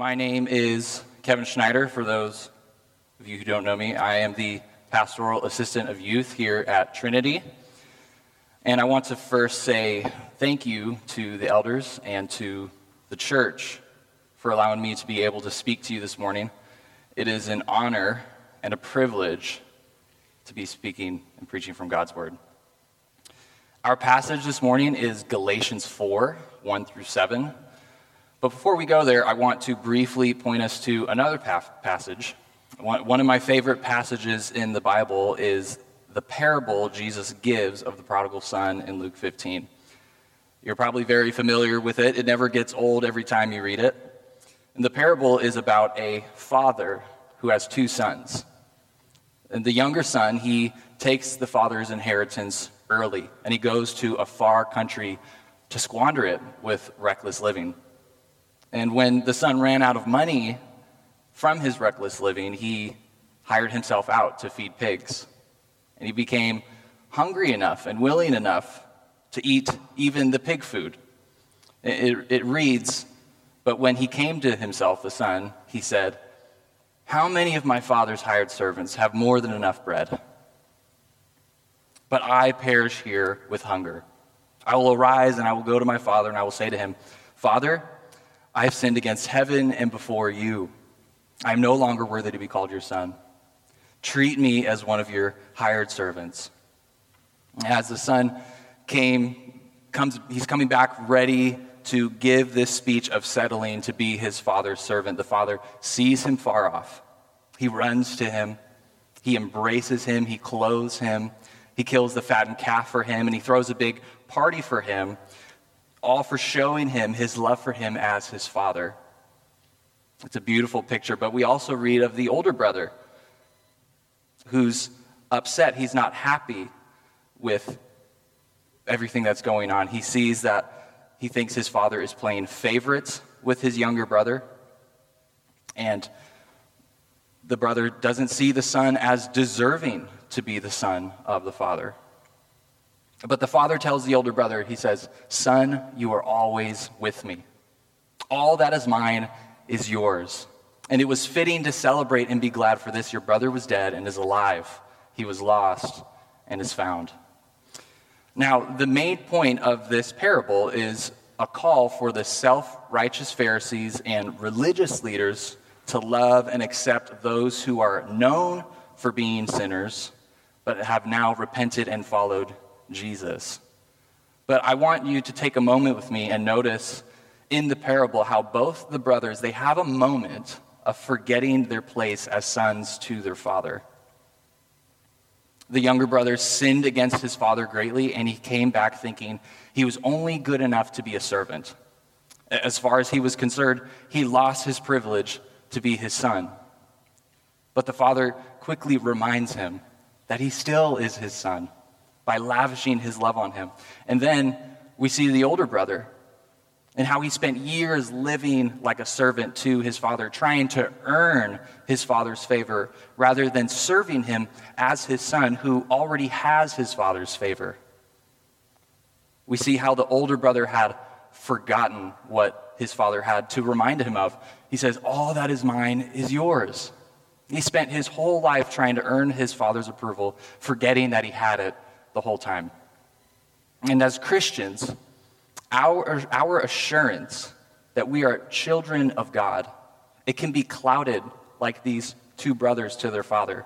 My name is Kevin Schneider. For those of you who don't know me, I am the pastoral assistant of youth here at Trinity. And I want to first say thank you to the elders and to the church for allowing me to be able to speak to you this morning. It is an honor and a privilege to be speaking and preaching from God's Word. Our passage this morning is Galatians 4 1 through 7. But before we go there, I want to briefly point us to another passage. One of my favorite passages in the Bible is the parable Jesus gives of the prodigal son in Luke 15. You're probably very familiar with it, it never gets old every time you read it. And the parable is about a father who has two sons. And the younger son, he takes the father's inheritance early, and he goes to a far country to squander it with reckless living. And when the son ran out of money from his reckless living, he hired himself out to feed pigs. And he became hungry enough and willing enough to eat even the pig food. It, it, reads, But when he came to himself, the son, he said, How many of my father's hired servants have more than enough bread? But I perish here with hunger. I will arise and I will go to my father and I will say to him, Father, I have sinned against heaven and before you. I am no longer worthy to be called your son. Treat me as one of your hired servants. As the son came, comes, he's coming back ready to give this speech of settling to be his father's servant. The father sees him far off. He runs to him. He embraces him. He clothes him. He kills the fattened calf for him, and he throws a big party for him all for showing him his love for him as his father. It's a beautiful picture, but we also read of the older brother who's upset. He's not happy with everything that's going on. He sees that he thinks his father is playing favorites with his younger brother, and the brother doesn't see the son as deserving to be the son of the father. But the father tells the older brother, he says, Son, you are always with me. All that is mine is yours. And it was fitting to celebrate and be glad for this. Your brother was dead and is alive. He was lost and is found. Now, the main point of this parable is a call for the self righteous Pharisees and religious leaders to love and accept those who are known for being sinners, but have now repented and followed Jesus. But I want you to take a moment with me and notice in the parable how both the brothers they have a moment of forgetting their place as sons to their father. The younger brother sinned against his father greatly, and he came back thinking he was only good enough to be a servant. As far as he was concerned, he lost his privilege to be his son. But the father quickly reminds him that he still is his son by lavishing his love on him. And then we see the older brother and how he spent years living like a servant to his father, trying to earn his father's favor rather than serving him as his son who already has his father's favor. We see how the older brother had forgotten what his father had to remind him of. He says, All that is mine is yours. He spent his whole life trying to earn his father's approval, forgetting that he had it the whole time. And as Christians, our, our assurance that we are children of God, it can be clouded like these two brothers to their father.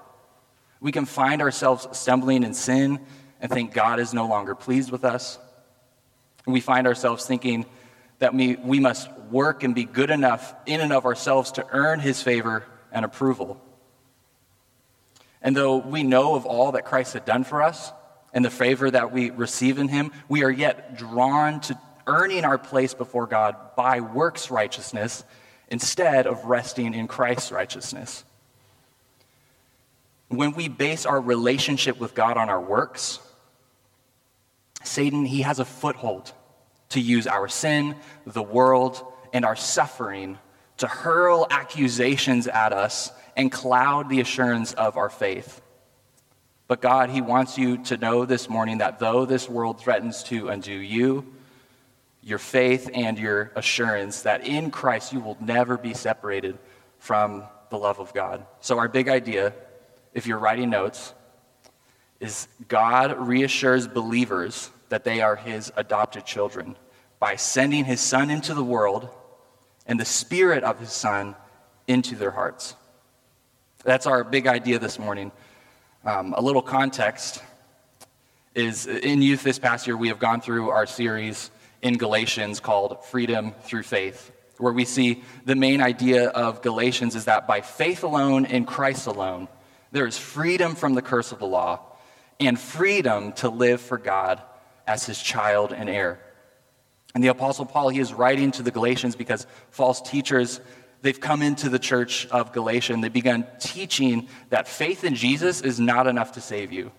We can find ourselves stumbling in sin and think God is no longer pleased with us. We find ourselves thinking that we, we must work and be good enough in and of ourselves to earn his favor and approval. And though we know of all that Christ had done for us, and the favor that we receive in Him, we are yet drawn to earning our place before God by works righteousness instead of resting in Christ's righteousness. When we base our relationship with God on our works, Satan, he has a foothold to use our sin, the world, and our suffering to hurl accusations at us and cloud the assurance of our faith. But God, He wants you to know this morning that though this world threatens to undo you, your faith and your assurance that in Christ you will never be separated from the love of God. So, our big idea, if you're writing notes, is God reassures believers that they are his adopted children by sending his son into the world and the spirit of his son into their hearts. That's our big idea this morning. Um, a little context is in youth this past year, we have gone through our series in Galatians called Freedom Through Faith, where we see the main idea of Galatians is that by faith alone in Christ alone, there is freedom from the curse of the law and freedom to live for God as his child and heir. And the Apostle Paul, he is writing to the Galatians because false teachers, they've come into the church of Galatia and they begun teaching that faith in Jesus is not enough to save you.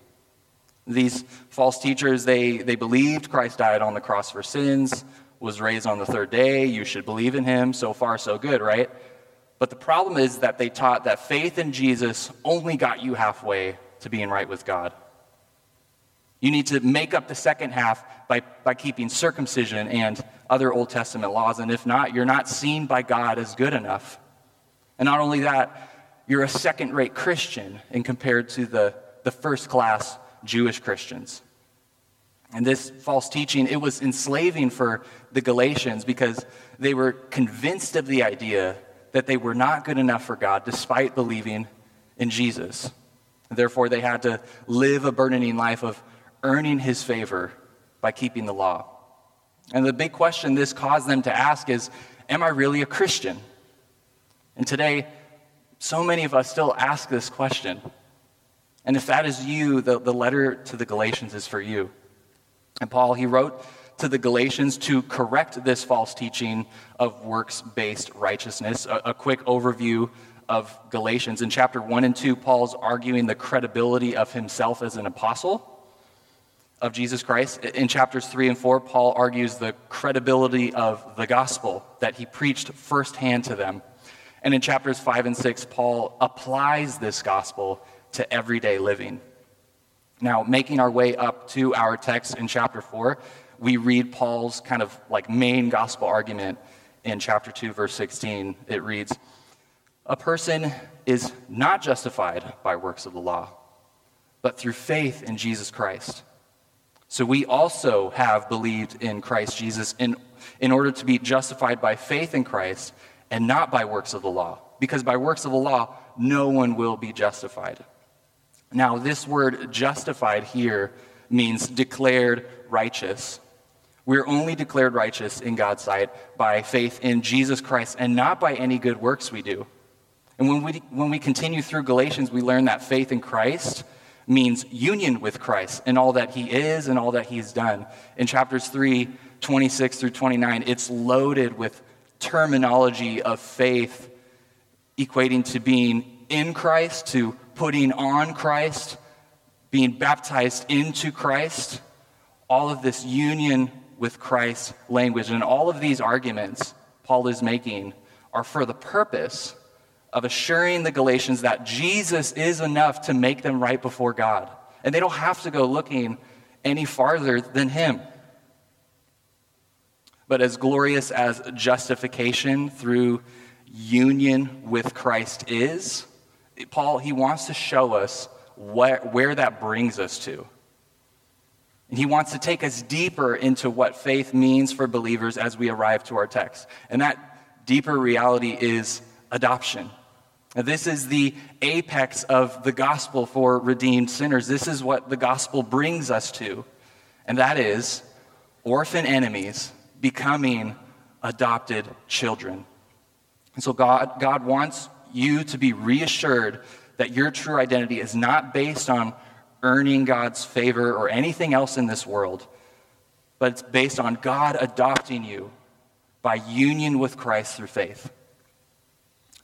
These false teachers, they, they believed Christ died on the cross for sins, was raised on the third day. You should believe in him. So far, so good, right? But the problem is that they taught that faith in Jesus only got you halfway to being right with God. You need to make up the second half by, by keeping circumcision and other Old Testament laws. And if not, you're not seen by God as good enough. And not only that, you're a second rate Christian in compared to the, the first class Jewish Christians. And this false teaching, it was enslaving for the Galatians because they were convinced of the idea that they were not good enough for God despite believing in Jesus. Therefore, they had to live a burdening life of earning his favor by keeping the law. And the big question this caused them to ask is Am I really a Christian? And today, so many of us still ask this question. And if that is you, the, the letter to the Galatians is for you. And Paul, he wrote to the Galatians to correct this false teaching of works based righteousness. A, a, quick overview of Galatians. In chapter 1 and 2, Paul's arguing the credibility of himself as an apostle of Jesus Christ. In chapters 3 and 4, Paul argues the credibility of the gospel that he preached firsthand to them. And in chapters 5 and 6, Paul applies this gospel to everyday living. Now, making our way up to our text in chapter 4, we read Paul's kind of like main gospel argument in chapter 2, verse 16. It reads A person is not justified by works of the law, but through faith in Jesus Christ. So we also have believed in Christ Jesus in, in order to be justified by faith in Christ and not by works of the law. Because by works of the law, no one will be justified. Now, this word justified here means declared righteous. We're only declared righteous in God's sight by faith in Jesus Christ and not by any good works we do. And when we, when we continue through Galatians, we learn that faith in Christ means union with Christ and all that he is and all that he's done. In chapters 3, 26 through 29, it's loaded with terminology of faith equating to being in Christ, to putting on Christ, being baptized into Christ, all of this union with Christ language. And all of these arguments Paul is making are for the purpose of assuring the Galatians that Jesus is enough to make them right before God. And they don't have to go looking any farther than Him. But as glorious as justification through union with Christ is, Paul, he wants to show us where, where that brings us to. And he wants to take us deeper into what faith means for believers as we arrive to our text. And that deeper reality is adoption. This is the apex of the gospel for redeemed sinners. This is what the gospel brings us to, and that is orphan enemies becoming adopted children. And so, God, God wants you to be reassured that your true identity is not based on earning God's favor or anything else in this world, but it's based on God adopting you by union with Christ through faith.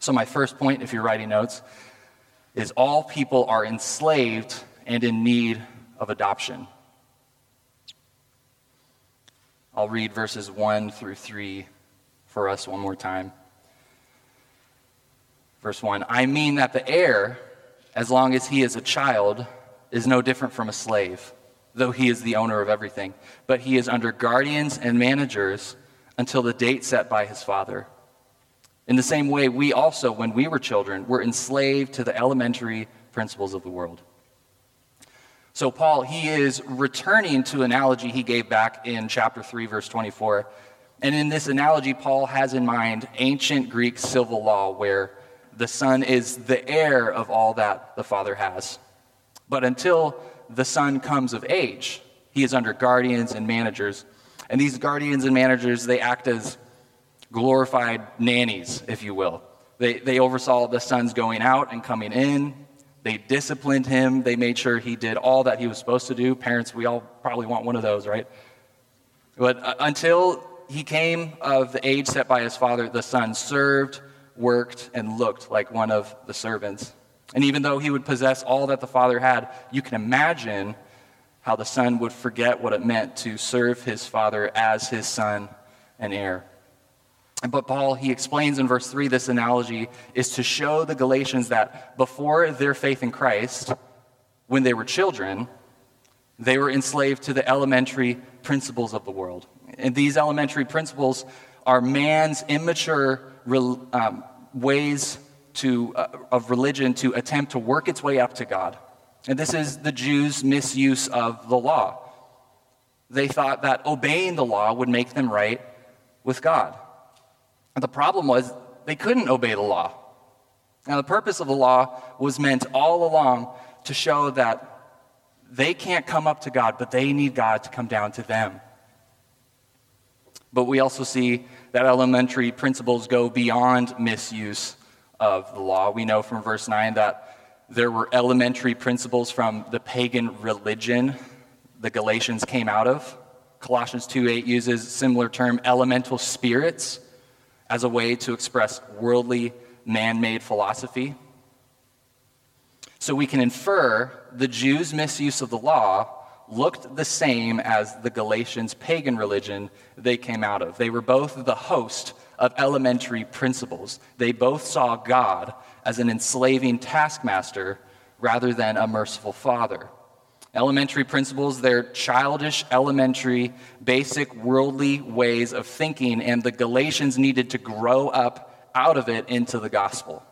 So, my first point, if you're writing notes, is all people are enslaved and in need of adoption. I'll read verses 1 through 3 for us one more time. Verse 1 I mean that the heir, as long as he is a child, is no different from a slave, though he is the owner of everything, but he is under guardians and managers until the date set by his father. In the same way, we also, when we were children, were enslaved to the elementary principles of the world. So, Paul, he is returning to analogy he gave back in chapter 3, verse 24. And in this analogy, Paul has in mind ancient Greek civil law where the son is the heir of all that the father has. But until the son comes of age, he is under guardians and managers. And these guardians and managers, they act as glorified nannies, if you will. They, they oversaw the son's going out and coming in. They disciplined him. They made sure he did all that he was supposed to do. Parents, we all probably want one of those, right? But uh, until he came of the age set by his father, the son served, worked, and looked like one of the servants. And even though he would possess all that the father had, you can imagine how the son would forget what it meant to serve his father as his son and heir. But Paul, he explains in verse 3 this analogy is to show the Galatians that before their faith in Christ, when they were children, they were enslaved to the elementary principles of the world. And these elementary principles are man's immature um, ways to, uh, of religion to attempt to work its way up to God. And this is the Jews' misuse of the law. They thought that obeying the law would make them right with God. The problem was they couldn't obey the law. Now, the purpose of the law was meant all along to show that they can't come up to God, but they need God to come down to them. But we also see that elementary principles go beyond misuse of the law. We know from verse 9 that there were elementary principles from the pagan religion the Galatians came out of. Colossians 2:8 uses similar term elemental spirits as a way to express worldly man-made philosophy. So we can infer the Jews' misuse of the law looked the same as the Galatians' pagan religion they came out of. They were both the host of elementary principles. They both saw God as an enslaving taskmaster rather than a merciful father. Elementary principles, they're childish, elementary, basic worldly ways of thinking, and the Galatians needed to grow up out of it into the gospel.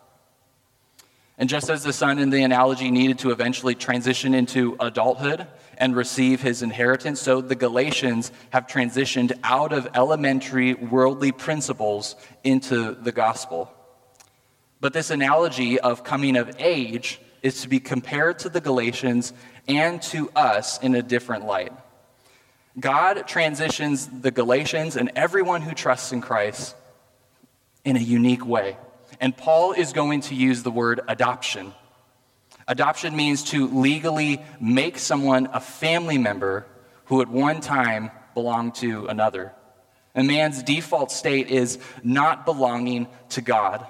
And just as the son in the analogy needed to eventually transition into adulthood and receive his inheritance, so the Galatians have transitioned out of elementary worldly principles into the gospel. But this analogy of coming of age is to be compared to the Galatians and to us in a different light. God transitions the Galatians and everyone who trusts in Christ in a unique way. And Paul is going to use the word adoption. Adoption means to legally make someone a family member who at one time belonged to another. A man's default state is not belonging to God,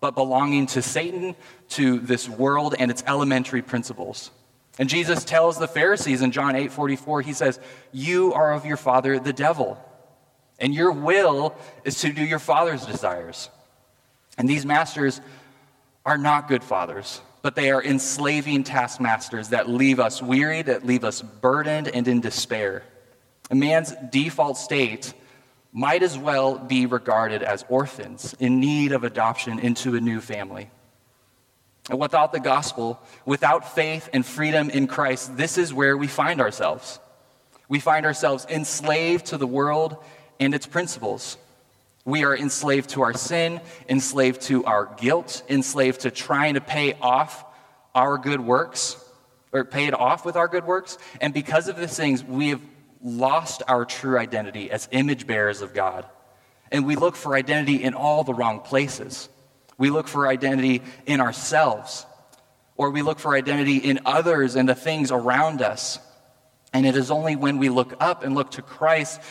but belonging to Satan, to this world and its elementary principles. And Jesus tells the Pharisees in John 8 44, he says, You are of your father, the devil, and your will is to do your father's desires. And these masters are not good fathers, but they are enslaving taskmasters that leave us weary, that leave us burdened and in despair. A man's default state might as well be regarded as orphans in need of adoption into a new family. And without the gospel, without faith and freedom in Christ, this is where we find ourselves. We find ourselves enslaved to the world and its principles. We are enslaved to our sin, enslaved to our guilt, enslaved to trying to pay off our good works, or pay it off with our good works. And because of these things, we have lost our true identity as image bearers of God. And we look for identity in all the wrong places. We look for identity in ourselves, or we look for identity in others and the things around us. And it is only when we look up and look to Christ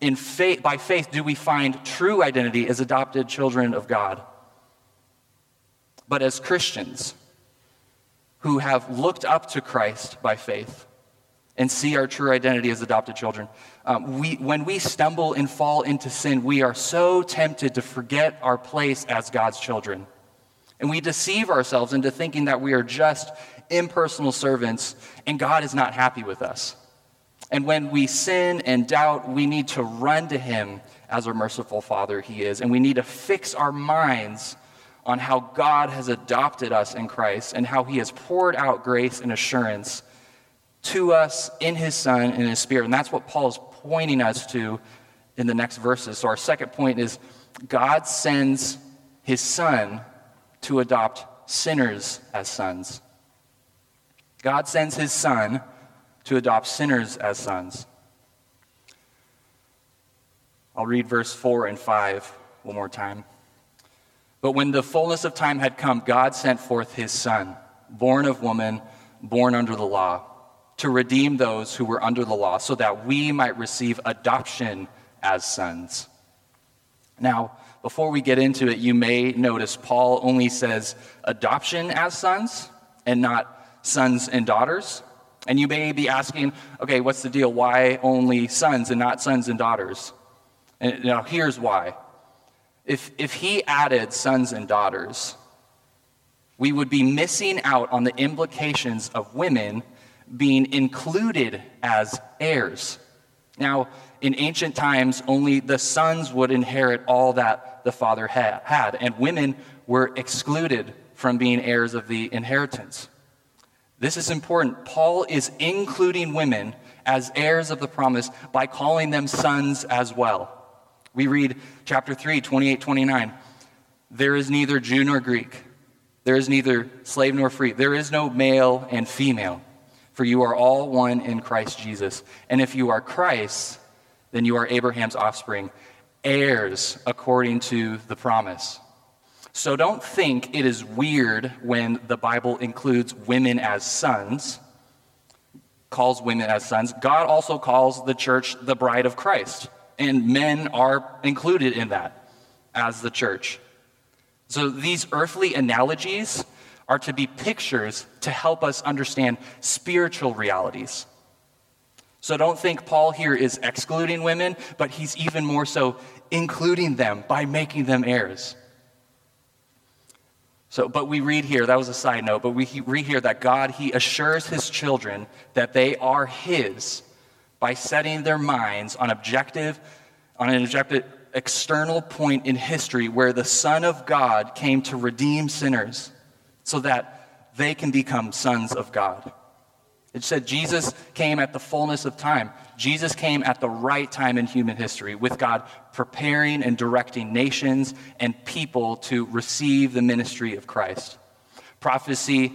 in faith, by faith do we find true identity as adopted children of God. But as Christians who have looked up to Christ by faith and see our true identity as adopted children, um, we, when we stumble and fall into sin, we are so tempted to forget our place as God's children. And we deceive ourselves into thinking that we are just impersonal servants and God is not happy with us. And when we sin and doubt, we need to run to Him as our merciful Father He is. And we need to fix our minds on how God has adopted us in Christ and how He has poured out grace and assurance to us in His Son and in His Spirit. And that's what Paul is pointing us to in the next verses. So, our second point is God sends His Son to adopt sinners as sons. God sends His Son to adopt sinners as sons. I'll read verse 4 and 5 one more time. But when the fullness of time had come, God sent forth his Son, born of woman, born under the law, to redeem those who were under the law, so that we might receive adoption as sons. Now, before we get into it, you may notice Paul only says adoption as sons and not sons and daughters. And you may be asking, okay, what's the deal? Why only sons and not sons and daughters? And now here's why. If, if he added sons and daughters, we would be missing out on the implications of women being included as heirs. Now, in ancient times, only the sons would inherit all that the father had, and women were excluded from being heirs of the inheritance. This is important. Paul is including women as heirs of the promise by calling them sons as well. We read chapter 3, 28, 29. There is neither Jew nor Greek. There is neither slave nor free. There is no male and female, for you are all one in Christ Jesus. And if you are Christ, then you are Abraham's offspring, heirs according to the promise. So don't think it is weird when the Bible includes women as sons, calls women as sons. God also calls the church the bride of Christ, and men are included in that as the church. So these earthly analogies are to be pictures to help us understand spiritual realities. So don't think Paul here is excluding women, but he's even more so including them by making them heirs. So, but we read here, that was a side note, but we read here that God, He assures His children that they are His by setting their minds on objective, on an objective external point in history where the Son of God came to redeem sinners so that they can become sons of God. It said Jesus came at the fullness of time. Jesus came at the right time in human history, with God preparing and directing nations and people to receive the ministry of Christ. Prophecy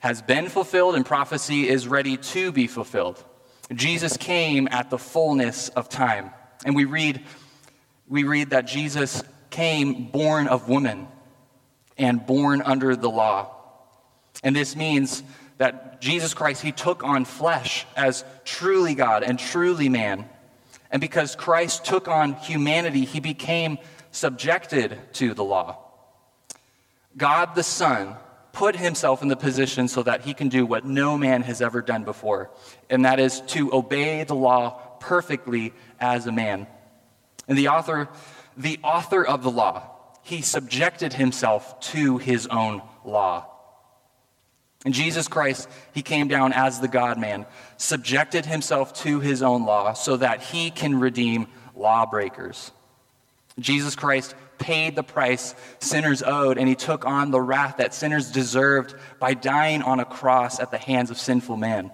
has been fulfilled, and prophecy is ready to be fulfilled. Jesus came at the fullness of time. And we read, we read that Jesus came born of woman and born under the law. And this means that Jesus Christ, he took on flesh as truly God and truly man. And because Christ took on humanity, he became subjected to the law. God the Son put himself in the position so that he can do what no man has ever done before, and that is to obey the law perfectly as a man. And the author, the author of the law, he subjected himself to his own law. And Jesus Christ, he came down as the God man, subjected himself to his own law so that he can redeem lawbreakers. Jesus Christ paid the price sinners owed, and he took on the wrath that sinners deserved by dying on a cross at the hands of sinful man.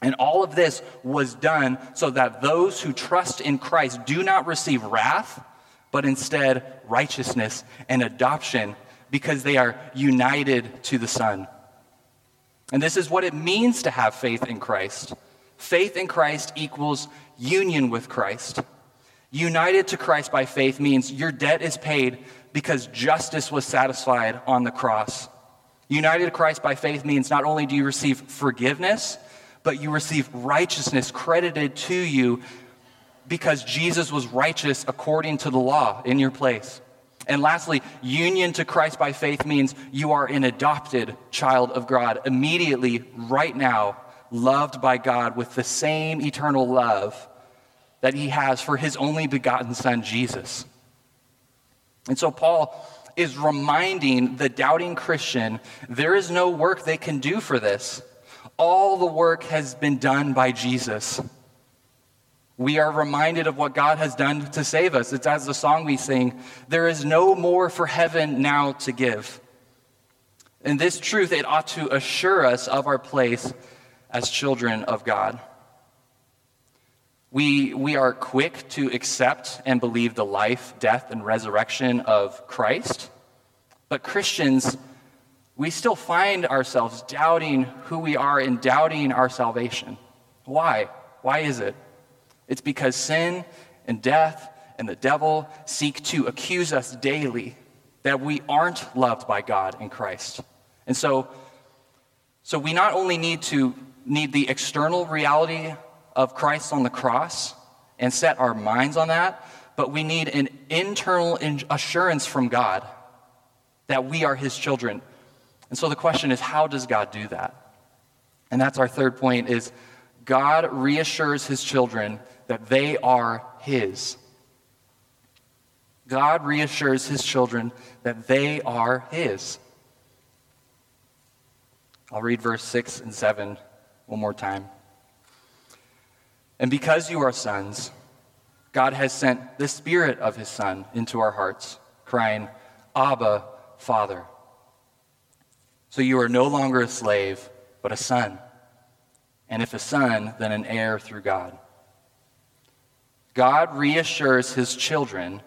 And all of this was done so that those who trust in Christ do not receive wrath, but instead righteousness and adoption because they are united to the Son. And this is what it means to have faith in Christ. Faith in Christ equals union with Christ. United to Christ by faith means your debt is paid because justice was satisfied on the cross. United to Christ by faith means not only do you receive forgiveness, but you receive righteousness credited to you because Jesus was righteous according to the law in your place. And lastly, union to Christ by faith means you are an adopted child of God, immediately, right now, loved by God with the same eternal love that he has for his only begotten Son, Jesus. And so, Paul is reminding the doubting Christian there is no work they can do for this. all the work has been done by Jesus. We are reminded of what God has done to save us. It's as the song we sing there is no more for heaven now to give. And this truth, it ought to assure us of our place as children of God. We, we are quick to accept and believe the life, death, and resurrection of Christ. But Christians, we still find ourselves doubting who we are and doubting our salvation. Why? Why is it? It's because sin and death and the devil seek to accuse us daily that we aren't loved by God in Christ. And so, so we not only need to need the external reality of Christ on the cross and set our minds on that, but we need an internal assurance from God that we are his children. And so the question is how does God do that? And that's our third point is God reassures his children that they are his. God reassures his children that they are his. I'll read verse 6 and 7 one more time. And because you are sons, God has sent the Spirit of His Son into our hearts, crying, Abba, Father. So you are no longer a slave, but a son. And if a son, then an heir through God. God reassures his children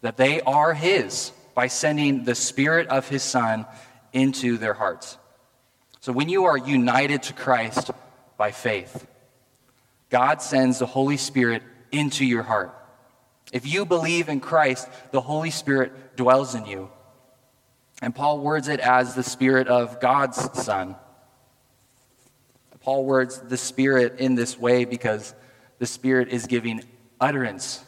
that they are his by sending the Spirit of his Son into their hearts. So when you are united to Christ by faith, God sends the Holy Spirit into your heart. If you believe in Christ, the Holy Spirit dwells in you. And Paul words it as the Spirit of God's Son. Paul words the Spirit in this way because the Spirit is giving utterance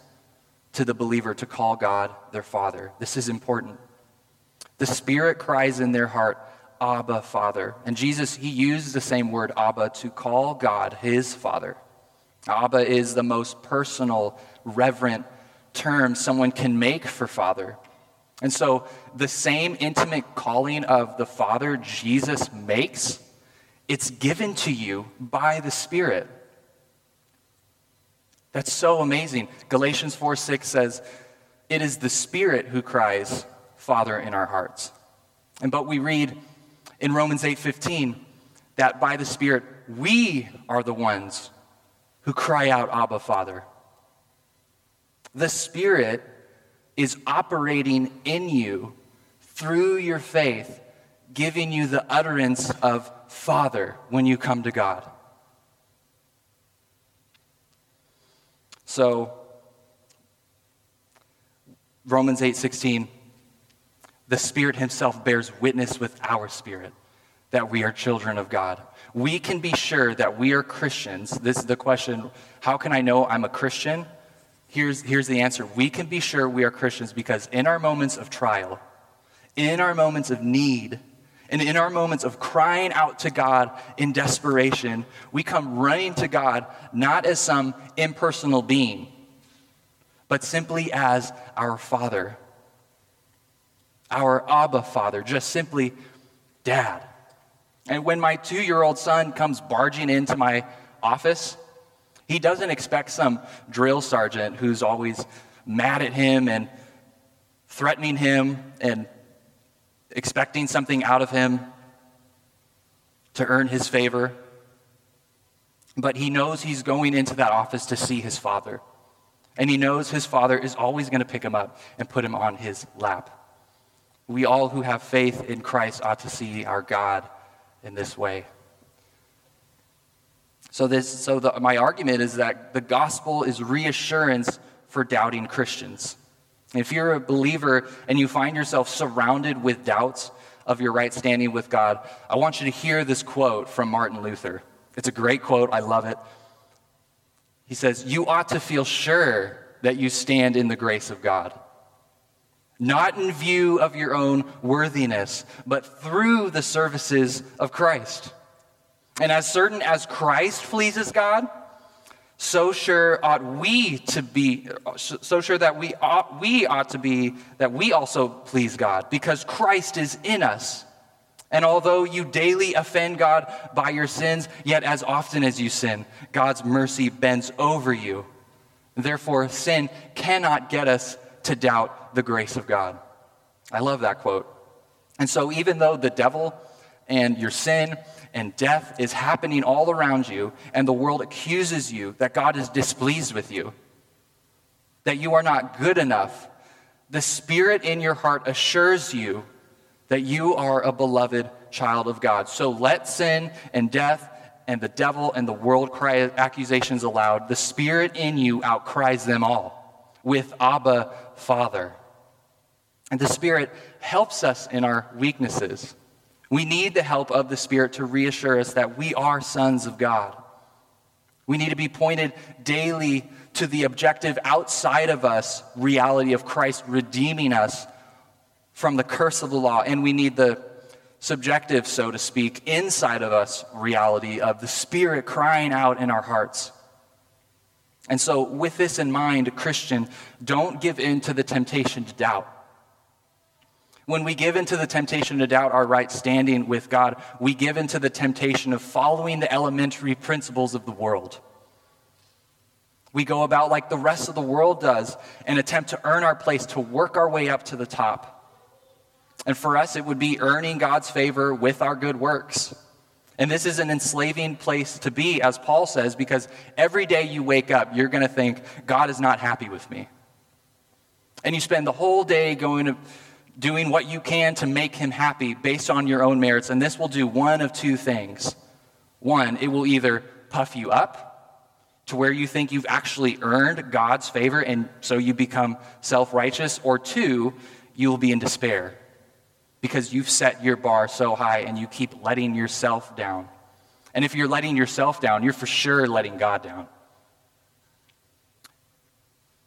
to the believer to call God their Father. This is important. The Spirit cries in their heart, Abba, Father. And Jesus, he used the same word, Abba, to call God his Father. Abba is the most personal, reverent term someone can make for Father. And so, the same intimate calling of the Father Jesus makes, it's given to you by the Spirit. That's so amazing. Galatians 4 6 says, It is the Spirit who cries, Father, in our hearts. And but we read in Romans 8 15 that by the Spirit we are the ones who cry out, Abba, Father. The Spirit is operating in you through your faith, giving you the utterance of Father when you come to God. So Romans 8:16 the Spirit himself bears witness with our spirit that we are children of God. We can be sure that we are Christians. This is the question, how can I know I'm a Christian? Here's, here's the answer. We can be sure we are Christians because in our moments of trial, in our moments of need, and in our moments of crying out to God in desperation, we come running to God not as some impersonal being, but simply as our Father. Our Abba Father, just simply Dad. And when my two year old son comes barging into my office, he doesn't expect some drill sergeant who's always mad at him and threatening him and expecting something out of him to earn his favor. But he knows he's going into that office to see his father. And he knows his father is always going to pick him up and put him on his lap. We all who have faith in Christ ought to see our God in this way. So, this, so the, my argument is that the gospel is reassurance for doubting Christians. If you're a believer and you find yourself surrounded with doubts of your right standing with God, I want you to hear this quote from Martin Luther. It's a great quote, I love it. He says, You ought to feel sure that you stand in the grace of God, not in view of your own worthiness, but through the services of Christ. And as certain as Christ pleases God, so sure ought we to be, so sure that we ought, we ought to be that we also please God, because Christ is in us. And although you daily offend God by your sins, yet as often as you sin, God's mercy bends over you. Therefore, sin cannot get us to doubt the grace of God. I love that quote. And so, even though the devil and your sin and death is happening all around you, and the world accuses you that God is displeased with you, that you are not good enough, the Spirit in your heart assures you that you are a beloved child of God. So let sin and death and the devil and the world cry accusations aloud. The Spirit in you outcries them all with Abba, Father. And the Spirit helps us in our weaknesses. We need the help of the Spirit to reassure us that we are sons of God. We need to be pointed daily to the objective outside of us reality of Christ redeeming us from the curse of the law. And we need the subjective, so to speak, inside of us reality of the Spirit crying out in our hearts. And so, with this in mind, Christian, don't give in to the temptation to doubt. When we give into the temptation to doubt our right standing with God, we give into the temptation of following the elementary principles of the world. We go about like the rest of the world does and attempt to earn our place, to work our way up to the top. And for us, it would be earning God's favor with our good works. And this is an enslaving place to be, as Paul says, because every day you wake up, you're going to think, God is not happy with me. And you spend the whole day going to doing what you can to make him happy based on your own merits. And this will do one of two things. One, it will either puff you up to where you think you've actually earned God's favor and so you become self righteous, or two, you will be in despair because you've set your bar so high and you keep letting yourself down. And if you're letting yourself down, you're for sure letting God down.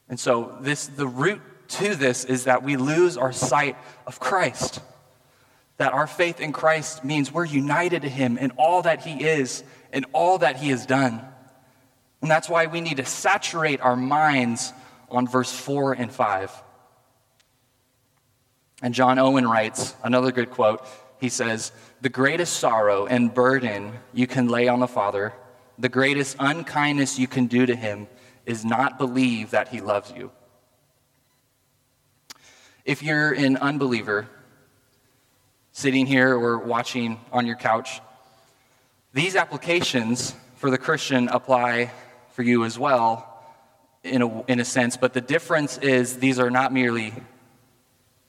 And so this the root to this is that we lose our sight of Christ. That our faith in Christ means we're united to him in all that he is and all that he has done. And that's why we need to saturate our minds on verse 4 and 5. And John Owen writes another good quote. He says, The greatest sorrow and burden you can lay on the Father, the greatest unkindness you can do to him, is not believe that he loves you. If you're an unbeliever, sitting here or watching on your couch, these applications for the Christian apply for you as well, in a, in a sense, but the difference is these are not merely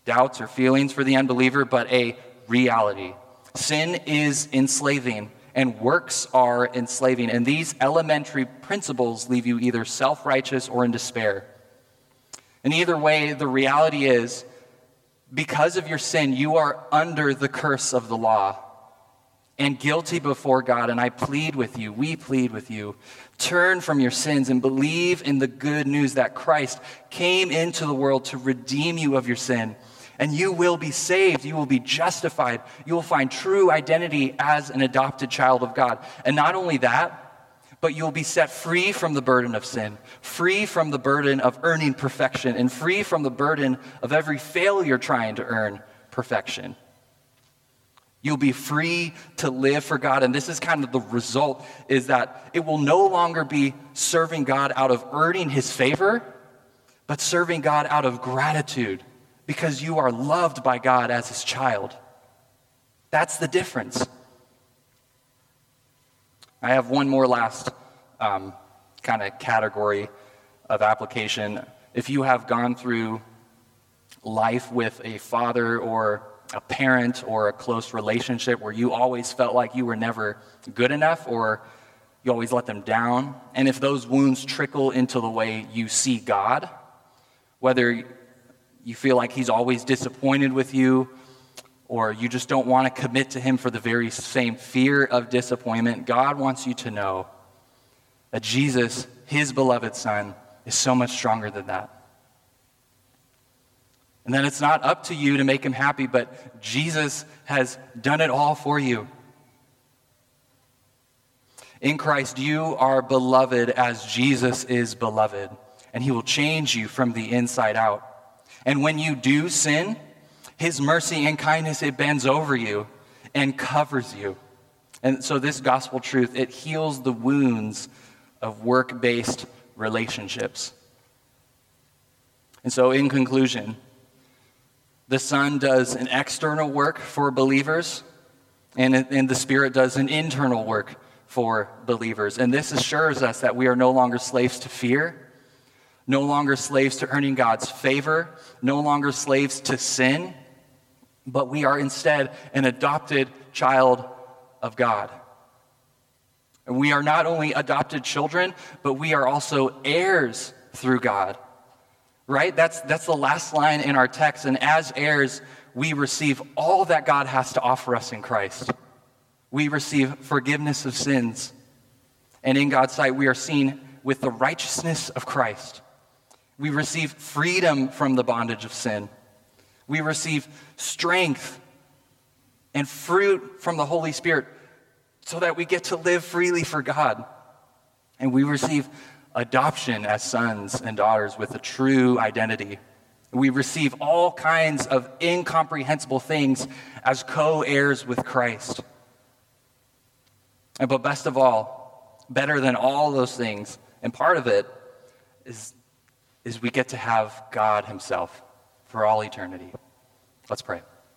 doubts or feelings for the unbeliever, but a reality. Sin is enslaving, and works are enslaving. And these elementary principles leave you either self righteous or in despair. And either way, the reality is because of your sin, you are under the curse of the law and guilty before God. And I plead with you, we plead with you, turn from your sins and believe in the good news that Christ came into the world to redeem you of your sin and you will be saved. You will be justified. You will find true identity as an adopted child of God. And not only that, but you'll be set free from the burden of sin, free from the burden of earning perfection, and free from the burden of every failure trying to earn perfection. You'll be free to live for God. And this is kind of the result is that it will no longer be serving God out of earning his favor, but serving God out of gratitude because you are loved by God as his child. That's the difference. I have one more last um, kind of category of application. If you have gone through life with a father or a parent or a close relationship where you always felt like you were never good enough or you always let them down, and if those wounds trickle into the way you see God, whether you feel like he's always disappointed with you, or you just don't want to commit to him for the very same fear of disappointment, God wants you to know that Jesus, his beloved Son, is so much stronger than that. And then it's not up to you to make him happy, but Jesus has done it all for you. In Christ, you are beloved as Jesus is beloved, and he will change you from the inside out. And when you do sin, his mercy and kindness, it bends over you. and covers you. And so this gospel truth, it heals the wounds of work-based relationships. And so in conclusion, the Son does an external work for believers, and, and the Spirit does an internal work for believers. And this assures us that we are no longer slaves to fear, no longer slaves to earning God's favor, no longer slaves to sin, but we are instead an adopted child of God. And we are not only adopted children, but we are also heirs through God. Right? That's, that's the last line in our text. And as heirs, we receive all that God has to offer us in Christ. We receive forgiveness of sins. And in God's sight, we are seen with the righteousness of Christ. We receive freedom from the bondage of sin. We receive strength and fruit from the Holy Spirit so that we get to live freely for God. And we receive adoption as sons and daughters with a true identity. We receive all kinds of incomprehensible things as co heirs with Christ. And but best of all, better than all those things, and part of it is, is we get to have God Himself for all eternity. Let's pray.